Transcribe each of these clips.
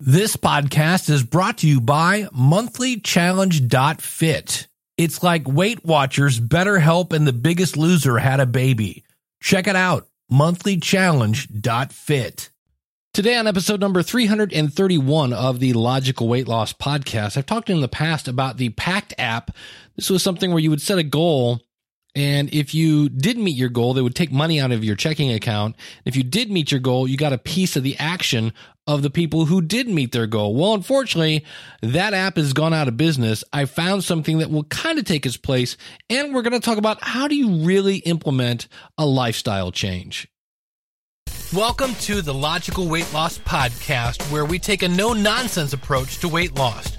This podcast is brought to you by monthlychallenge.fit. It's like Weight Watchers, BetterHelp, and The Biggest Loser had a baby. Check it out, monthlychallenge.fit. Today on episode number 331 of the Logical Weight Loss Podcast, I've talked in the past about the Pact app. This was something where you would set a goal and if you did meet your goal, they would take money out of your checking account. If you did meet your goal, you got a piece of the action of the people who did meet their goal. Well, unfortunately, that app has gone out of business. I found something that will kind of take its place, and we're going to talk about how do you really implement a lifestyle change. Welcome to the Logical Weight Loss Podcast, where we take a no nonsense approach to weight loss.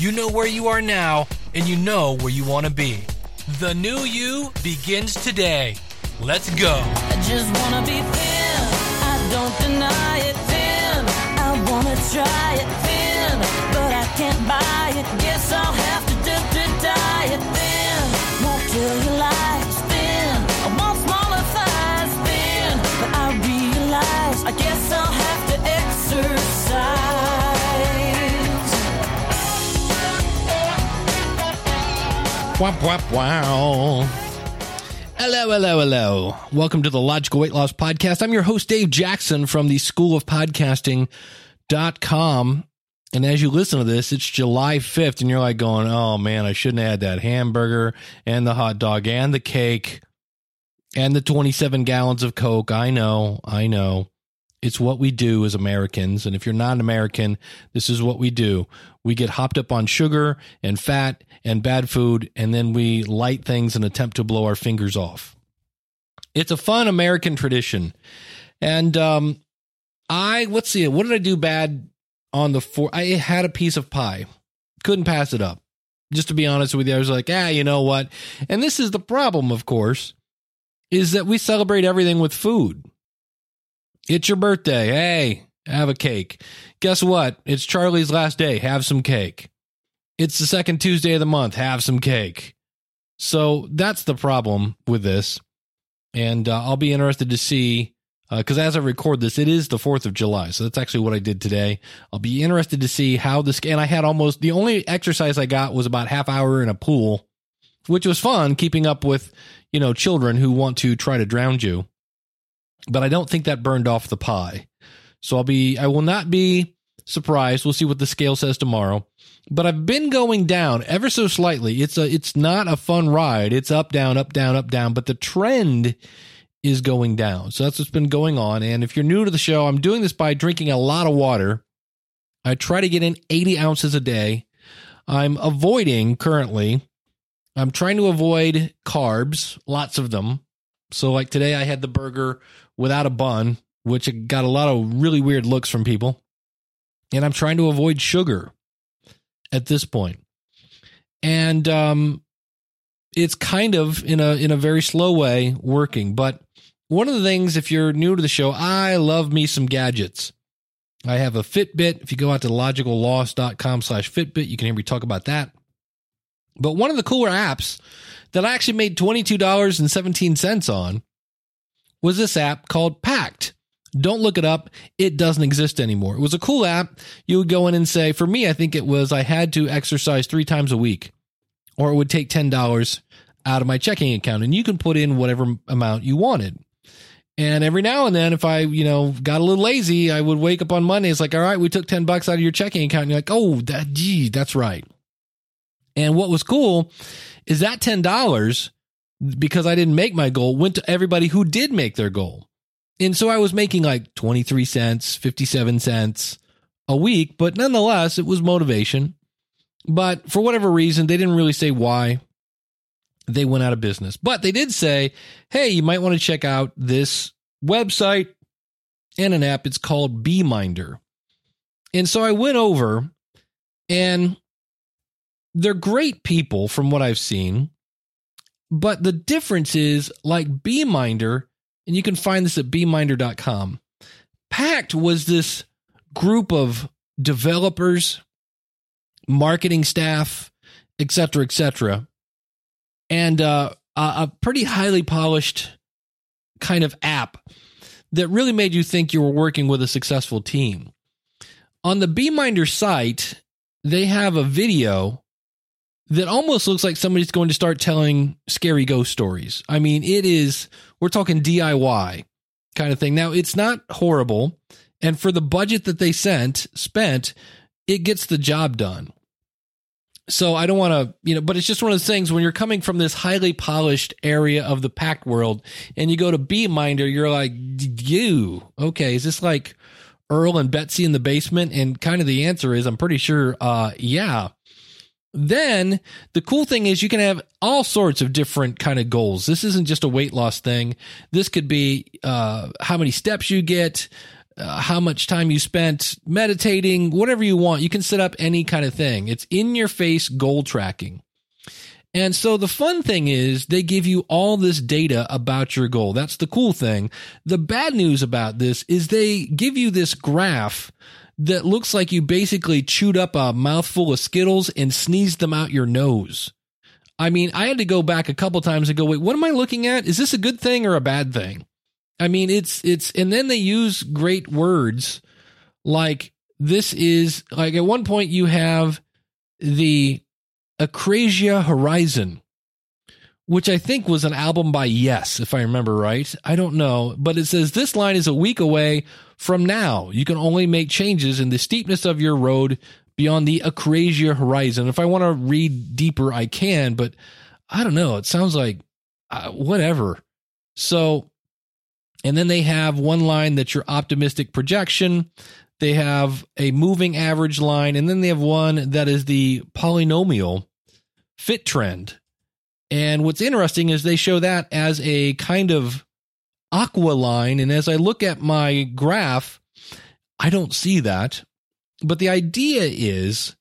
You know where you are now, and you know where you want to be. The new you begins today. Let's go. I just wanna be thin. I don't deny it thin. I wanna try it thin, but I can't buy it. Guess I'll have to to thin. Won't thin. I want smaller thighs thin, but I realize I guess I'll have to exercise. Wap, wap, wow. Hello, hello, hello. Welcome to the Logical Weight Loss Podcast. I'm your host, Dave Jackson from the School of Podcasting.com. And as you listen to this, it's July 5th, and you're like going, oh man, I shouldn't have had that hamburger and the hot dog and the cake and the 27 gallons of Coke. I know, I know. It's what we do as Americans. And if you're not an American, this is what we do. We get hopped up on sugar and fat and bad food, and then we light things and attempt to blow our fingers off. It's a fun American tradition. And um, I, let's see, what did I do bad on the four? I had a piece of pie, couldn't pass it up. Just to be honest with you, I was like, ah, you know what? And this is the problem, of course, is that we celebrate everything with food. It's your birthday. Hey, have a cake. Guess what? It's Charlie's last day. Have some cake. It's the second Tuesday of the month. Have some cake. So that's the problem with this. And uh, I'll be interested to see, because uh, as I record this, it is the 4th of July. So that's actually what I did today. I'll be interested to see how this, and I had almost, the only exercise I got was about half hour in a pool, which was fun keeping up with, you know, children who want to try to drown you but I don't think that burned off the pie. So I'll be, I will not be surprised. We'll see what the scale says tomorrow. But I've been going down ever so slightly. It's a, it's not a fun ride. It's up, down, up, down, up, down, but the trend is going down. So that's what's been going on. And if you're new to the show, I'm doing this by drinking a lot of water. I try to get in 80 ounces a day. I'm avoiding currently, I'm trying to avoid carbs, lots of them. So, like today, I had the burger without a bun, which got a lot of really weird looks from people. And I'm trying to avoid sugar at this point. And um, it's kind of in a in a very slow way working. But one of the things, if you're new to the show, I love me some gadgets. I have a Fitbit. If you go out to logicalloss.com slash Fitbit, you can hear me talk about that. But one of the cooler apps that I actually made $22.17 on was this app called Pact. Don't look it up. It doesn't exist anymore. It was a cool app. You would go in and say, for me, I think it was I had to exercise three times a week, or it would take $10 out of my checking account, and you can put in whatever amount you wanted. And every now and then, if I, you know, got a little lazy, I would wake up on Monday. It's like, all right, we took 10 bucks out of your checking account. And you're like, oh, that, gee, that's right. And what was cool is that $10 because I didn't make my goal went to everybody who did make their goal. And so I was making like 23 cents, 57 cents a week, but nonetheless, it was motivation. But for whatever reason, they didn't really say why they went out of business. But they did say, hey, you might want to check out this website and an app. It's called Beeminder. And so I went over and they're great people from what I've seen. But the difference is like Beeminder, and you can find this at beeminder.com. Pact was this group of developers, marketing staff, et cetera, et cetera, and uh, a pretty highly polished kind of app that really made you think you were working with a successful team. On the Beeminder site, they have a video that almost looks like somebody's going to start telling scary ghost stories. I mean, it is, we're talking DIY kind of thing. Now, it's not horrible. And for the budget that they sent, spent, it gets the job done. So I don't want to, you know, but it's just one of those things when you're coming from this highly polished area of the Pact world and you go to Beeminder, you're like, you, okay, is this like Earl and Betsy in the basement? And kind of the answer is, I'm pretty sure, uh, yeah. Then the cool thing is you can have all sorts of different kind of goals. This isn't just a weight loss thing. This could be uh, how many steps you get, uh, how much time you spent meditating, whatever you want. You can set up any kind of thing. It's in your face goal tracking. And so the fun thing is they give you all this data about your goal. That's the cool thing. The bad news about this is they give you this graph that looks like you basically chewed up a mouthful of Skittles and sneezed them out your nose. I mean, I had to go back a couple times and go, wait, what am I looking at? Is this a good thing or a bad thing? I mean, it's, it's, and then they use great words like this is like at one point you have the Akrasia Horizon, which I think was an album by Yes, if I remember right. I don't know, but it says this line is a week away from now. You can only make changes in the steepness of your road beyond the Akrasia Horizon. If I want to read deeper, I can, but I don't know. It sounds like uh, whatever. So, and then they have one line that's your optimistic projection. They have a moving average line, and then they have one that is the polynomial fit trend. And what's interesting is they show that as a kind of aqua line. And as I look at my graph, I don't see that. But the idea is,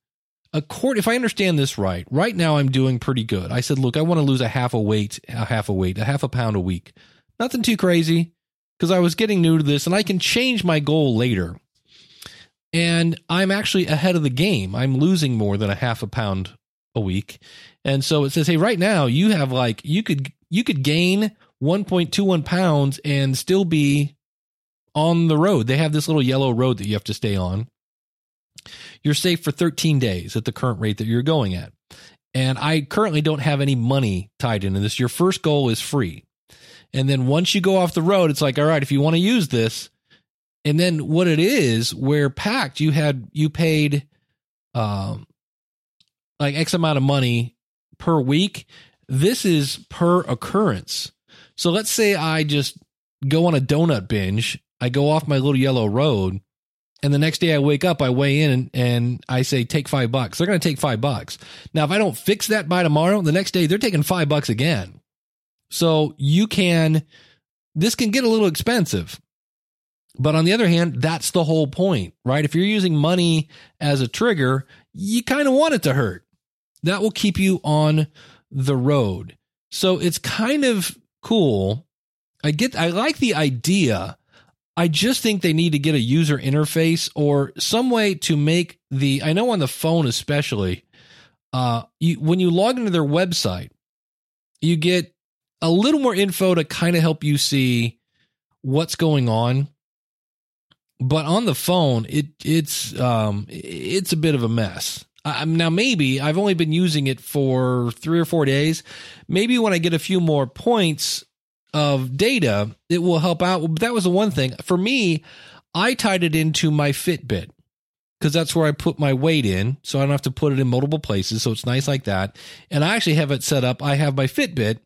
accord if I understand this right, right now I'm doing pretty good. I said, look, I want to lose a half a weight, a half a weight, a half a pound a week. Nothing too crazy because I was getting new to this and I can change my goal later. And I'm actually ahead of the game. I'm losing more than a half a pound a week. And so it says, hey, right now you have like you could you could gain 1.21 pounds and still be on the road. They have this little yellow road that you have to stay on. You're safe for 13 days at the current rate that you're going at. And I currently don't have any money tied into this. Your first goal is free. And then once you go off the road, it's like, all right, if you want to use this, and then what it is, where Pact, you had you paid um like X amount of money per week. This is per occurrence. So let's say I just go on a donut binge, I go off my little yellow road, and the next day I wake up, I weigh in and, and I say, take five bucks. They're going to take five bucks. Now, if I don't fix that by tomorrow, the next day they're taking five bucks again. So you can, this can get a little expensive. But on the other hand, that's the whole point, right? If you're using money as a trigger, you kind of want it to hurt. That will keep you on the road. So it's kind of cool. I get, I like the idea. I just think they need to get a user interface or some way to make the, I know on the phone especially, uh, you, when you log into their website, you get a little more info to kind of help you see what's going on. But on the phone, it it's um it's a bit of a mess. Uh, now maybe I've only been using it for three or four days. Maybe when I get a few more points of data, it will help out. But that was the one thing for me. I tied it into my Fitbit because that's where I put my weight in, so I don't have to put it in multiple places. So it's nice like that. And I actually have it set up. I have my Fitbit.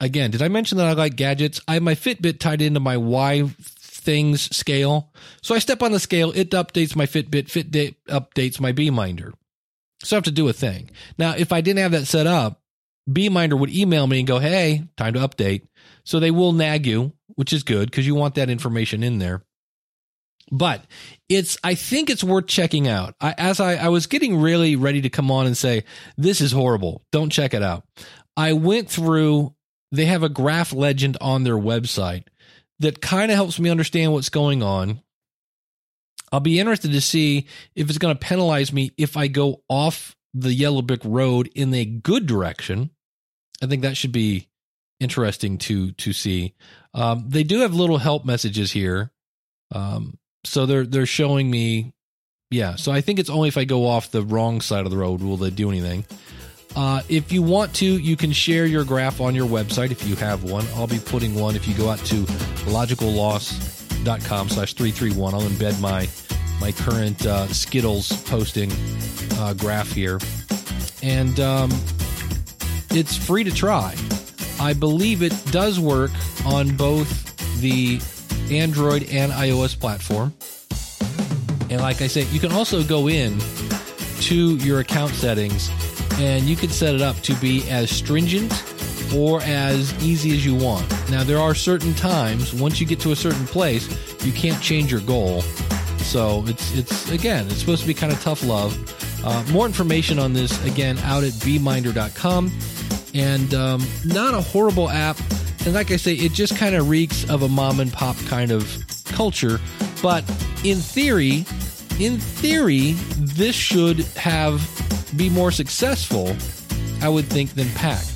Again, did I mention that I like gadgets? I have my Fitbit tied into my Y things scale. So I step on the scale, it updates my Fitbit, Fitbit updates my Beeminder. So I have to do a thing. Now, if I didn't have that set up, Beeminder would email me and go, hey, time to update. So they will nag you, which is good because you want that information in there. but it's I think it's worth checking out. I, as I, I was getting really ready to come on and say this is horrible, don't check it out. I went through. They have a graph legend on their website that kind of helps me understand what's going on. I'll be interested to see if it's going to penalize me if I go off the yellow brick road in a good direction. I think that should be interesting to to see. Um, they do have little help messages here. Um, so they're they're showing me yeah so i think it's only if i go off the wrong side of the road will they do anything uh, if you want to you can share your graph on your website if you have one i'll be putting one if you go out to logicalloss.com slash 331 i'll embed my my current uh, skittles posting uh, graph here. And um, it's free to try. I believe it does work on both the android and ios platform. And like I said, you can also go in to your account settings and you can set it up to be as stringent or as easy as you want. Now, there are certain times once you get to a certain place, you can't change your goal. So it's it's again, it's supposed to be kind of tough love. Uh, more information on this again out at beeminder.com, and um, not a horrible app. And like I say, it just kind of reeks of a mom and pop kind of culture. But in theory, in theory, this should have be more successful, I would think, than Pact.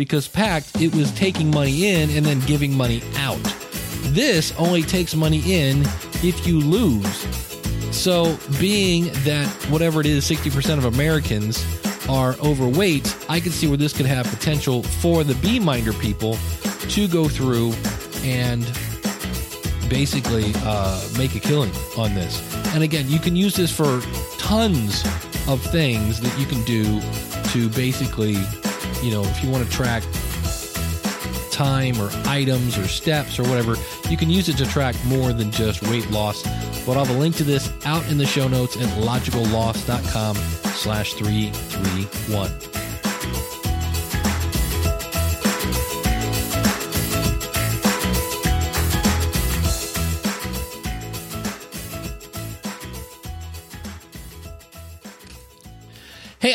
Because Pact, it was taking money in and then giving money out. This only takes money in if you lose. So, being that whatever it is, 60% of Americans are overweight, I can see where this could have potential for the Beeminder people to go through and basically uh, make a killing on this. And again, you can use this for tons of things that you can do to basically, you know, if you want to track time or items or steps or whatever, you can use it to track more than just weight loss. But I'll have a link to this out in the show notes at logicalloss.com slash 331.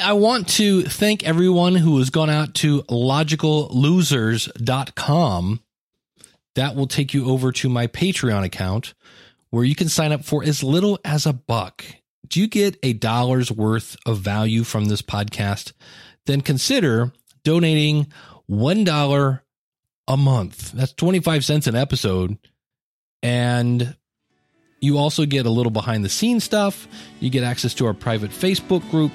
I want to thank everyone who has gone out to logicallosers.com. That will take you over to my Patreon account where you can sign up for as little as a buck. Do you get a dollar's worth of value from this podcast? Then consider donating $1 a month. That's 25 cents an episode. And you also get a little behind the scenes stuff. You get access to our private Facebook group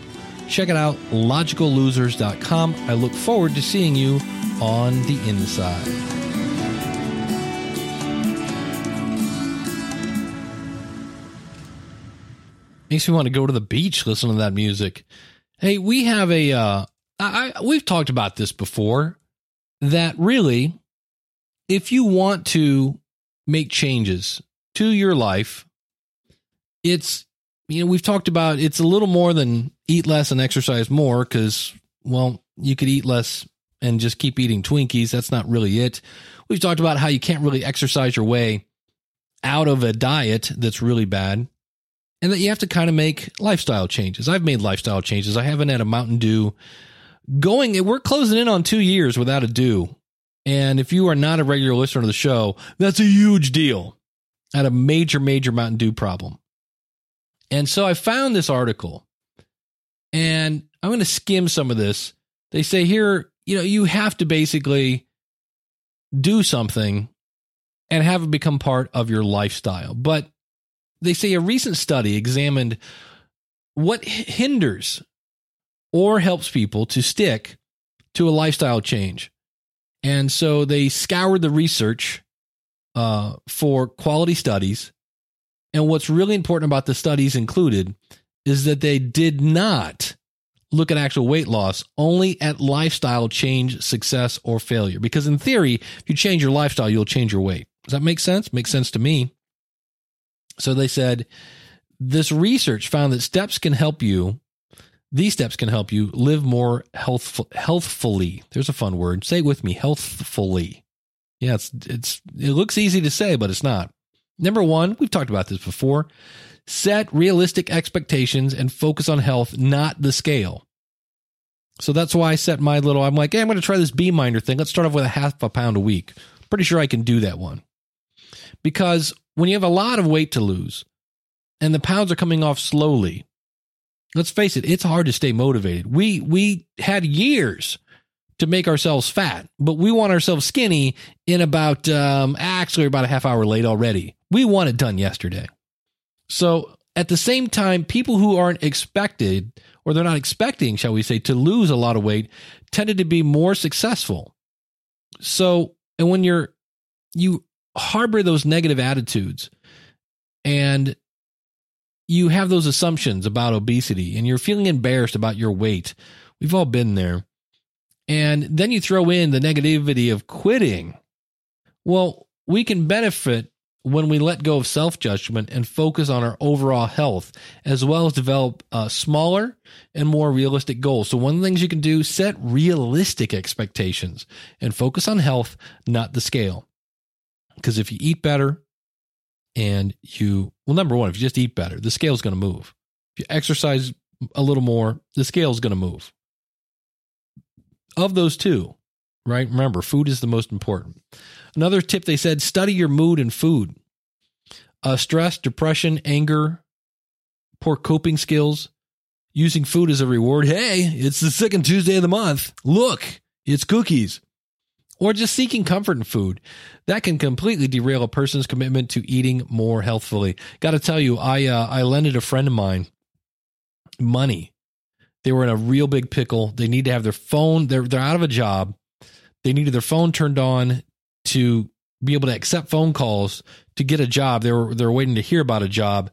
Check it out, logicallosers.com. I look forward to seeing you on the inside. Makes me want to go to the beach, listen to that music. Hey, we have a, uh, I, we've talked about this before that really, if you want to make changes to your life, it's you know, we've talked about it's a little more than eat less and exercise more because, well, you could eat less and just keep eating Twinkies. That's not really it. We've talked about how you can't really exercise your way out of a diet that's really bad and that you have to kind of make lifestyle changes. I've made lifestyle changes. I haven't had a Mountain Dew going. We're closing in on two years without a dew. And if you are not a regular listener to the show, that's a huge deal. I had a major, major Mountain Dew problem. And so I found this article and I'm going to skim some of this. They say here, you know, you have to basically do something and have it become part of your lifestyle. But they say a recent study examined what hinders or helps people to stick to a lifestyle change. And so they scoured the research uh, for quality studies and what's really important about the studies included is that they did not look at actual weight loss, only at lifestyle change, success, or failure. Because in theory, if you change your lifestyle, you'll change your weight. Does that make sense? Makes sense to me. So they said this research found that steps can help you. These steps can help you live more health, healthfully. There's a fun word. Say it with me, healthfully. Yeah, it's it's it looks easy to say, but it's not Number one, we've talked about this before. Set realistic expectations and focus on health, not the scale. So that's why I set my little, I'm like, hey, I'm going to try this Beeminder thing. Let's start off with a half a pound a week. Pretty sure I can do that one. Because when you have a lot of weight to lose and the pounds are coming off slowly, let's face it, it's hard to stay motivated. We, we had years to make ourselves fat, but we want ourselves skinny in about, um, actually about a half hour late already. We want it done yesterday. So at the same time, people who aren't expected or they're not expecting, shall we say, to lose a lot of weight tended to be more successful. So, and when you're, you harbor those negative attitudes and you have those assumptions about obesity and you're feeling embarrassed about your weight, we've all been there. And then you throw in the negativity of quitting. Well, we can benefit when we let go of self judgment and focus on our overall health, as well as develop uh, smaller and more realistic goals. So, one of the things you can do, set realistic expectations and focus on health, not the scale. Because if you eat better and you, well, number one, if you just eat better, the scale is going to move. If you exercise a little more, the scale is going to move. Of those two, right? Remember, food is the most important. Another tip they said study your mood and food. Uh, stress, depression, anger, poor coping skills, using food as a reward. Hey, it's the second Tuesday of the month. Look, it's cookies. Or just seeking comfort in food. That can completely derail a person's commitment to eating more healthfully. Got to tell you, I uh, I lended a friend of mine money. They were in a real big pickle. They need to have their phone. They're they're out of a job. They needed their phone turned on to be able to accept phone calls to get a job. They were they were waiting to hear about a job,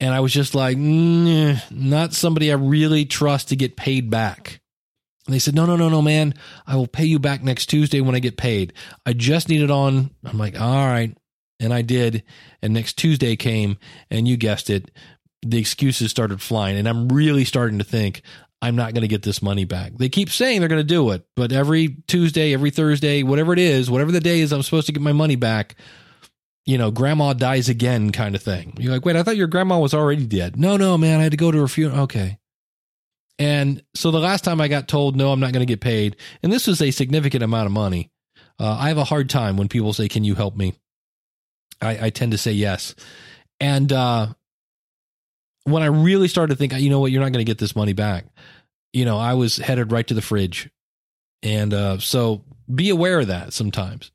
and I was just like, not somebody I really trust to get paid back. And they said, no, no, no, no, man, I will pay you back next Tuesday when I get paid. I just need it on. I'm like, all right. And I did. And next Tuesday came, and you guessed it, the excuses started flying. And I'm really starting to think I'm not going to get this money back. They keep saying they're going to do it, but every Tuesday, every Thursday, whatever it is, whatever the day is, I'm supposed to get my money back. You know, grandma dies again kind of thing. You're like, wait, I thought your grandma was already dead. No, no, man, I had to go to her funeral. Okay. And so the last time I got told, no, I'm not going to get paid, and this was a significant amount of money. Uh, I have a hard time when people say, can you help me? I, I tend to say yes. And uh, when I really started to think, you know what, you're not going to get this money back, you know, I was headed right to the fridge. And uh, so be aware of that sometimes.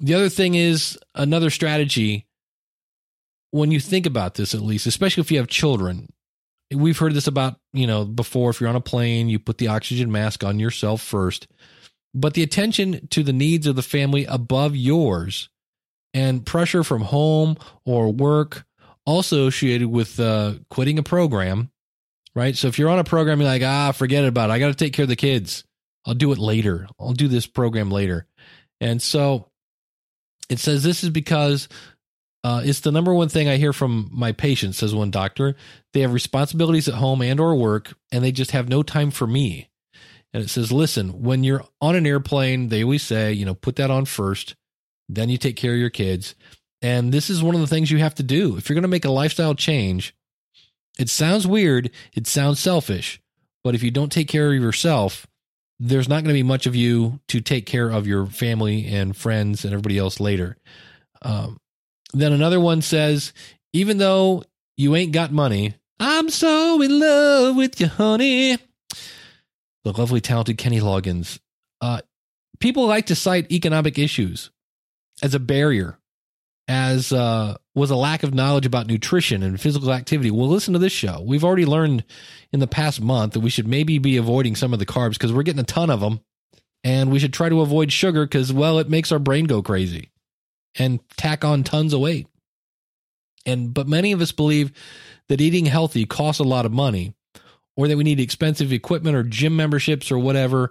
The other thing is another strategy when you think about this, at least, especially if you have children. We've heard this about, you know, before. If you're on a plane, you put the oxygen mask on yourself first. But the attention to the needs of the family above yours and pressure from home or work also associated with uh, quitting a program, right? So if you're on a program, you're like, ah, forget about it. I got to take care of the kids. I'll do it later. I'll do this program later. And so it says this is because uh, it's the number one thing I hear from my patients, says one doctor. They have responsibilities at home and or work, and they just have no time for me. And it says, listen, when you're on an airplane, they always say, you know, put that on first, then you take care of your kids. And this is one of the things you have to do. If you're going to make a lifestyle change, it sounds weird, it sounds selfish, but if you don't take care of yourself, there's not going to be much of you to take care of your family and friends and everybody else later. Um, then another one says, even though you ain't got money, I'm so in love with you, honey. The lovely, talented Kenny Loggins. Uh, people like to cite economic issues as a barrier as uh, was a lack of knowledge about nutrition and physical activity. Well, listen to this show. We've already learned in the past month that we should maybe be avoiding some of the carbs because we're getting a ton of them. And we should try to avoid sugar because, well, it makes our brain go crazy and tack on tons of weight. And but many of us believe that eating healthy costs a lot of money or that we need expensive equipment or gym memberships or whatever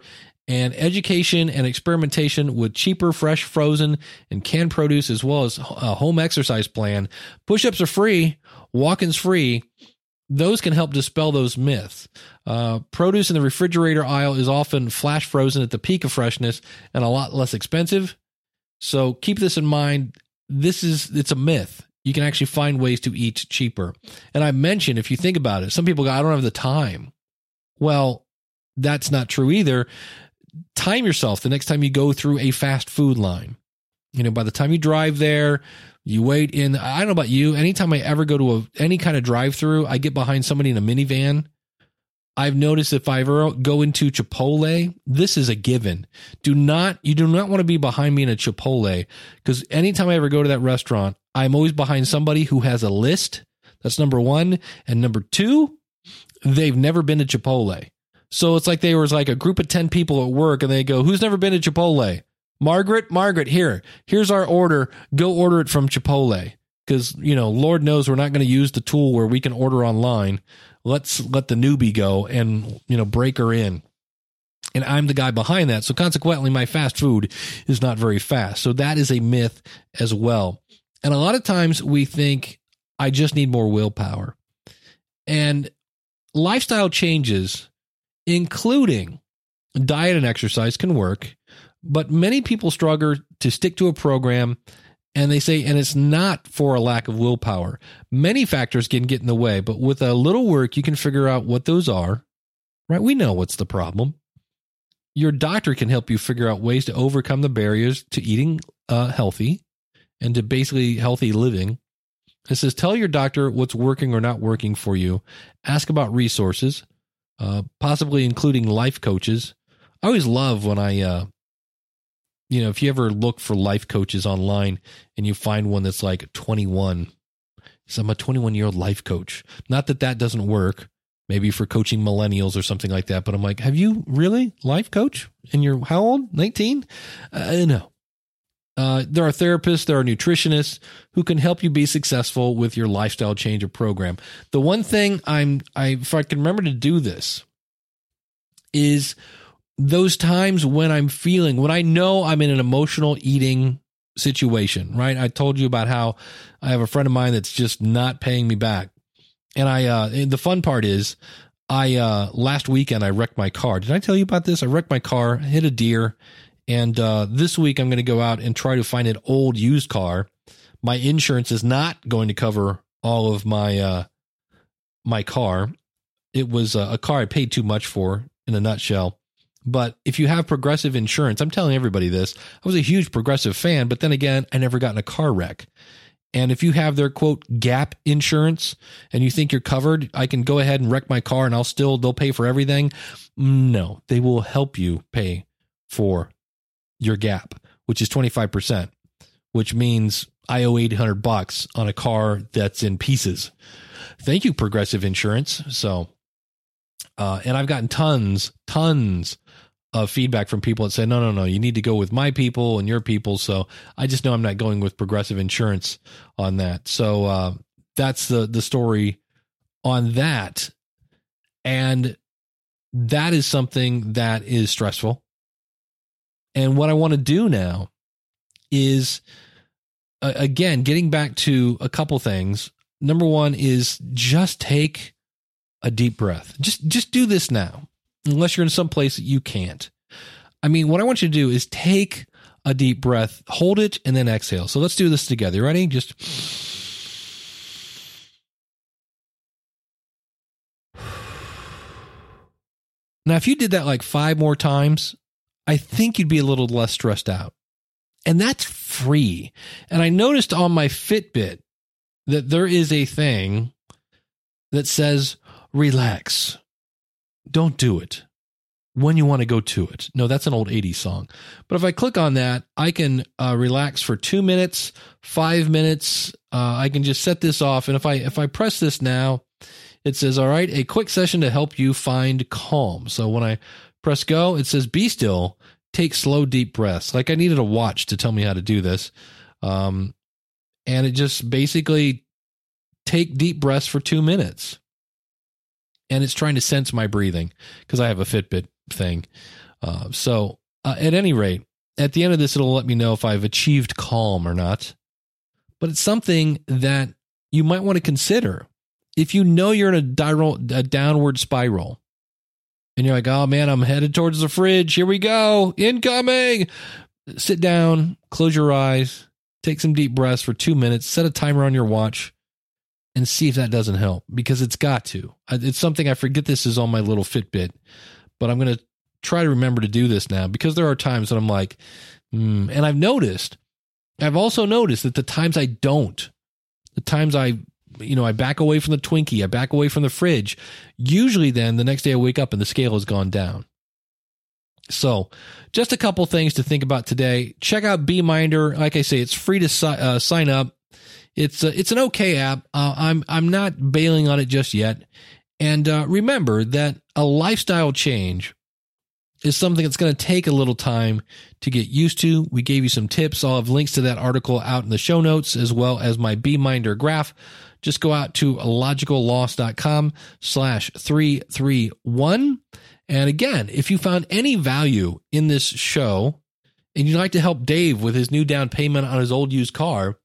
and education and experimentation with cheaper, fresh, frozen, and canned produce, as well as a home exercise plan. Push ups are free, walk ins free. Those can help dispel those myths. Uh, produce in the refrigerator aisle is often flash frozen at the peak of freshness and a lot less expensive. So keep this in mind. This is it's a myth. you can actually find ways to eat cheaper. And I mentioned, if you think about it, some people go, I don't have the time. Well, that's not true either. Time yourself the next time you go through a fast food line. You know, by the time you drive there, you wait in. I don't know about you. Anytime I ever go to a, any kind of drive through, I get behind somebody in a minivan. I've noticed if I ever go into Chipotle, this is a given. Do not, you do not want to be behind me in a Chipotle because anytime I ever go to that restaurant, I'm always behind somebody who has a list. That's number one. And number two, they've never been to Chipotle. So it's like they was like a group of 10 people at work and they go, who's never been to Chipotle? Margaret, Margaret, here, here's our order. Go order it from Chipotle. Cause, you know, Lord knows we're not going to use the tool where we can order online. Let's let the newbie go and you know break her in. And i'm the guy behind that. So consequently my fast food is not very fast. So that is a myth as well. And a lot of times we think i just need more willpower. And lifestyle changes including diet and exercise can work but many people struggle to stick to a program and they say, and it's not for a lack of willpower. Many factors can get in the way, but with a little work, you can figure out what those are, right? We know what's the problem. Your doctor can help you figure out ways to overcome the barriers to eating uh, healthy and to basically healthy living. It says, tell your doctor what's working or not working for you. Ask about resources, uh, possibly including life coaches. I always love when I uh, you know, if you ever look for life coaches online and you find one that's like 21, so I'm a 21 year old life coach. Not that that doesn't work, maybe for coaching millennials or something like that. But I'm like, have you really life coach? And you're how old? 19? Uh, no. Uh, there are therapists, there are nutritionists who can help you be successful with your lifestyle changer program. The one thing I'm, I, if I can remember to do this, is those times when I'm feeling, when I know I'm in an emotional eating situation, right? I told you about how I have a friend of mine that's just not paying me back. And I, uh, and the fun part is, I, uh, last weekend I wrecked my car. Did I tell you about this? I wrecked my car, hit a deer. And, uh, this week I'm going to go out and try to find an old used car. My insurance is not going to cover all of my, uh, my car. It was a car I paid too much for in a nutshell. But if you have progressive insurance, I'm telling everybody this. I was a huge progressive fan, but then again, I never got in a car wreck. And if you have their quote gap insurance and you think you're covered, I can go ahead and wreck my car and I'll still, they'll pay for everything. No, they will help you pay for your gap, which is 25%, which means I owe 800 bucks on a car that's in pieces. Thank you, Progressive Insurance. So, uh, and I've gotten tons, tons of feedback from people that say, no, no, no, you need to go with my people and your people. So I just know I'm not going with progressive insurance on that. So uh, that's the the story on that, and that is something that is stressful. And what I want to do now is, uh, again, getting back to a couple things. Number one is just take a deep breath. Just just do this now unless you're in some place that you can't. I mean, what I want you to do is take a deep breath, hold it, and then exhale. So let's do this together. You Ready? Just. Now, if you did that like five more times, I think you'd be a little less stressed out. And that's free. And I noticed on my Fitbit that there is a thing that says relax don't do it when you want to go to it. No, that's an old 80s song. But if I click on that, I can uh, relax for two minutes, five minutes. Uh, I can just set this off. And if I if I press this now, it says, all right, a quick session to help you find calm. So when I press go, it says, be still, take slow, deep breaths. Like I needed a watch to tell me how to do this. Um, and it just basically take deep breaths for two minutes and it's trying to sense my breathing because I have a Fitbit thing. Uh, so, uh, at any rate, at the end of this, it'll let me know if I've achieved calm or not. But it's something that you might want to consider if you know you're in a, a downward spiral and you're like, oh man, I'm headed towards the fridge. Here we go. Incoming. Sit down, close your eyes, take some deep breaths for two minutes, set a timer on your watch, and see if that doesn't help because it's got to. It's something I forget this is on my little Fitbit, but I'm going to try to remember to do this now because there are times that I'm like, mm. and I've noticed, I've also noticed that the times I don't, the times I, you know, I back away from the Twinkie, I back away from the fridge, usually then the next day I wake up and the scale has gone down. So, just a couple things to think about today. Check out Beeminder. Like I say, it's free to si- uh, sign up. It's uh, it's an okay app. Uh, I'm I'm not bailing on it just yet. And uh, remember that a lifestyle change is something that's going to take a little time to get used to. We gave you some tips. I'll have links to that article out in the show notes as well as my Beeminder graph. Just go out to logicalloss.com slash 331. And again, if you found any value in this show and you'd like to help Dave with his new down payment on his old used car,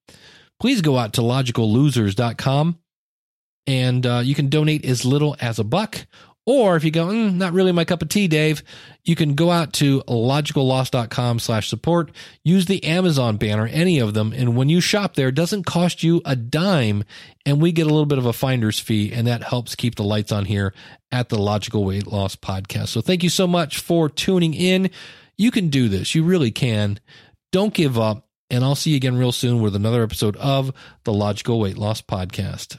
please go out to logicallosers.com and uh, you can donate as little as a buck. Or if you go, mm, not really my cup of tea, Dave, you can go out to logicalloss.com slash support, use the Amazon banner, any of them. And when you shop there, it doesn't cost you a dime. And we get a little bit of a finder's fee. And that helps keep the lights on here at the Logical Weight Loss Podcast. So thank you so much for tuning in. You can do this. You really can. Don't give up. And I'll see you again real soon with another episode of the Logical Weight Loss Podcast.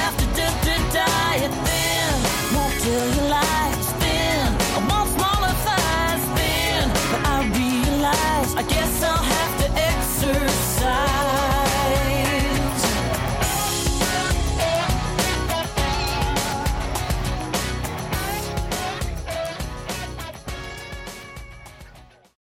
I guess I'll have